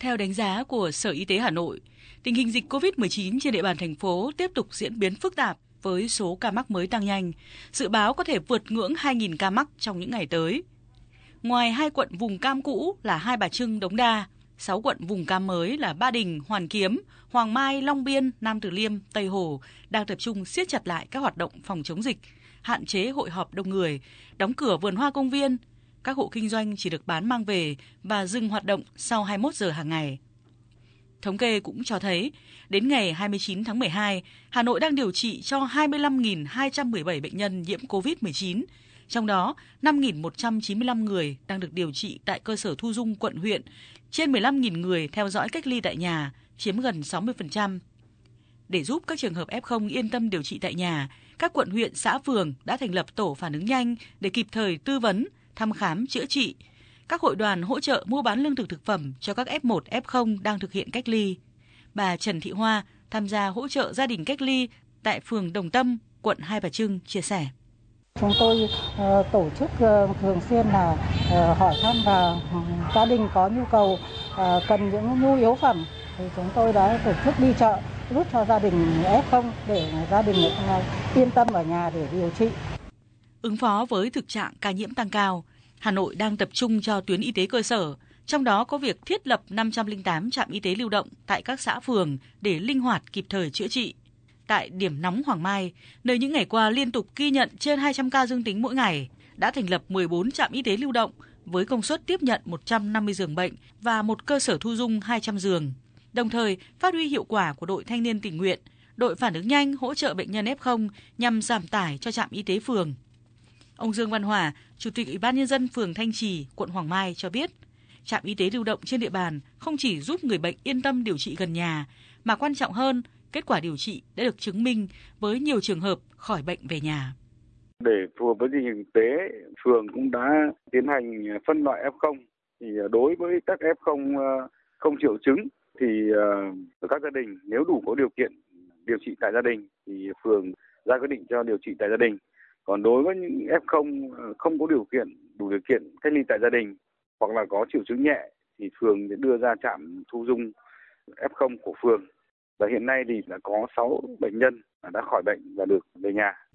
Theo đánh giá của Sở Y tế Hà Nội, tình hình dịch COVID-19 trên địa bàn thành phố tiếp tục diễn biến phức tạp với số ca mắc mới tăng nhanh, dự báo có thể vượt ngưỡng 2.000 ca mắc trong những ngày tới. Ngoài hai quận vùng cam cũ là Hai Bà Trưng, Đống Đa, 6 quận vùng cam mới là Ba Đình, Hoàn Kiếm, Hoàng Mai, Long Biên, Nam Từ Liêm, Tây Hồ đang tập trung siết chặt lại các hoạt động phòng chống dịch, hạn chế hội họp đông người, đóng cửa vườn hoa công viên, các hộ kinh doanh chỉ được bán mang về và dừng hoạt động sau 21 giờ hàng ngày. Thống kê cũng cho thấy, đến ngày 29 tháng 12, Hà Nội đang điều trị cho 25.217 bệnh nhân nhiễm COVID-19, trong đó 5.195 người đang được điều trị tại cơ sở thu dung quận huyện, trên 15.000 người theo dõi cách ly tại nhà, chiếm gần 60%. Để giúp các trường hợp F0 yên tâm điều trị tại nhà, các quận huyện xã phường đã thành lập tổ phản ứng nhanh để kịp thời tư vấn, thăm khám, chữa trị. Các hội đoàn hỗ trợ mua bán lương thực thực phẩm cho các F1, F0 đang thực hiện cách ly. Bà Trần Thị Hoa tham gia hỗ trợ gia đình cách ly tại phường Đồng Tâm, quận Hai Bà Trưng chia sẻ. Chúng tôi uh, tổ chức uh, thường xuyên là uh, hỏi thăm và uh, gia đình có nhu cầu uh, cần những nhu yếu phẩm thì chúng tôi đã tổ chức đi chợ giúp cho gia đình F0 để gia đình uh, yên tâm ở nhà để điều trị. Ứng phó với thực trạng ca nhiễm tăng cao, Hà Nội đang tập trung cho tuyến y tế cơ sở, trong đó có việc thiết lập 508 trạm y tế lưu động tại các xã phường để linh hoạt kịp thời chữa trị. Tại điểm nóng Hoàng Mai, nơi những ngày qua liên tục ghi nhận trên 200 ca dương tính mỗi ngày, đã thành lập 14 trạm y tế lưu động với công suất tiếp nhận 150 giường bệnh và một cơ sở thu dung 200 giường. Đồng thời, phát huy hiệu quả của đội thanh niên tình nguyện, đội phản ứng nhanh hỗ trợ bệnh nhân F0 nhằm giảm tải cho trạm y tế phường. Ông Dương Văn Hòa, Chủ tịch Ủy ban Nhân dân phường Thanh Trì, quận Hoàng Mai cho biết, trạm y tế lưu động trên địa bàn không chỉ giúp người bệnh yên tâm điều trị gần nhà, mà quan trọng hơn, kết quả điều trị đã được chứng minh với nhiều trường hợp khỏi bệnh về nhà. Để phù hợp với tình hình thực tế, phường cũng đã tiến hành phân loại F0. Thì à, đối với các F0 à, không triệu chứng thì à, các gia đình nếu đủ có điều kiện điều trị tại gia đình thì phường ra quyết định cho điều trị tại gia đình còn đối với những f0 ờ, không có điều kiện, đủ điều kiện cách ly tại gia đình hoặc là có triệu chứng nhẹ thì phường sẽ đưa ra trạm thu dung f0 của phường. Và hiện nay thì đã có 6 bệnh nhân đã khỏi bệnh và được về nhà.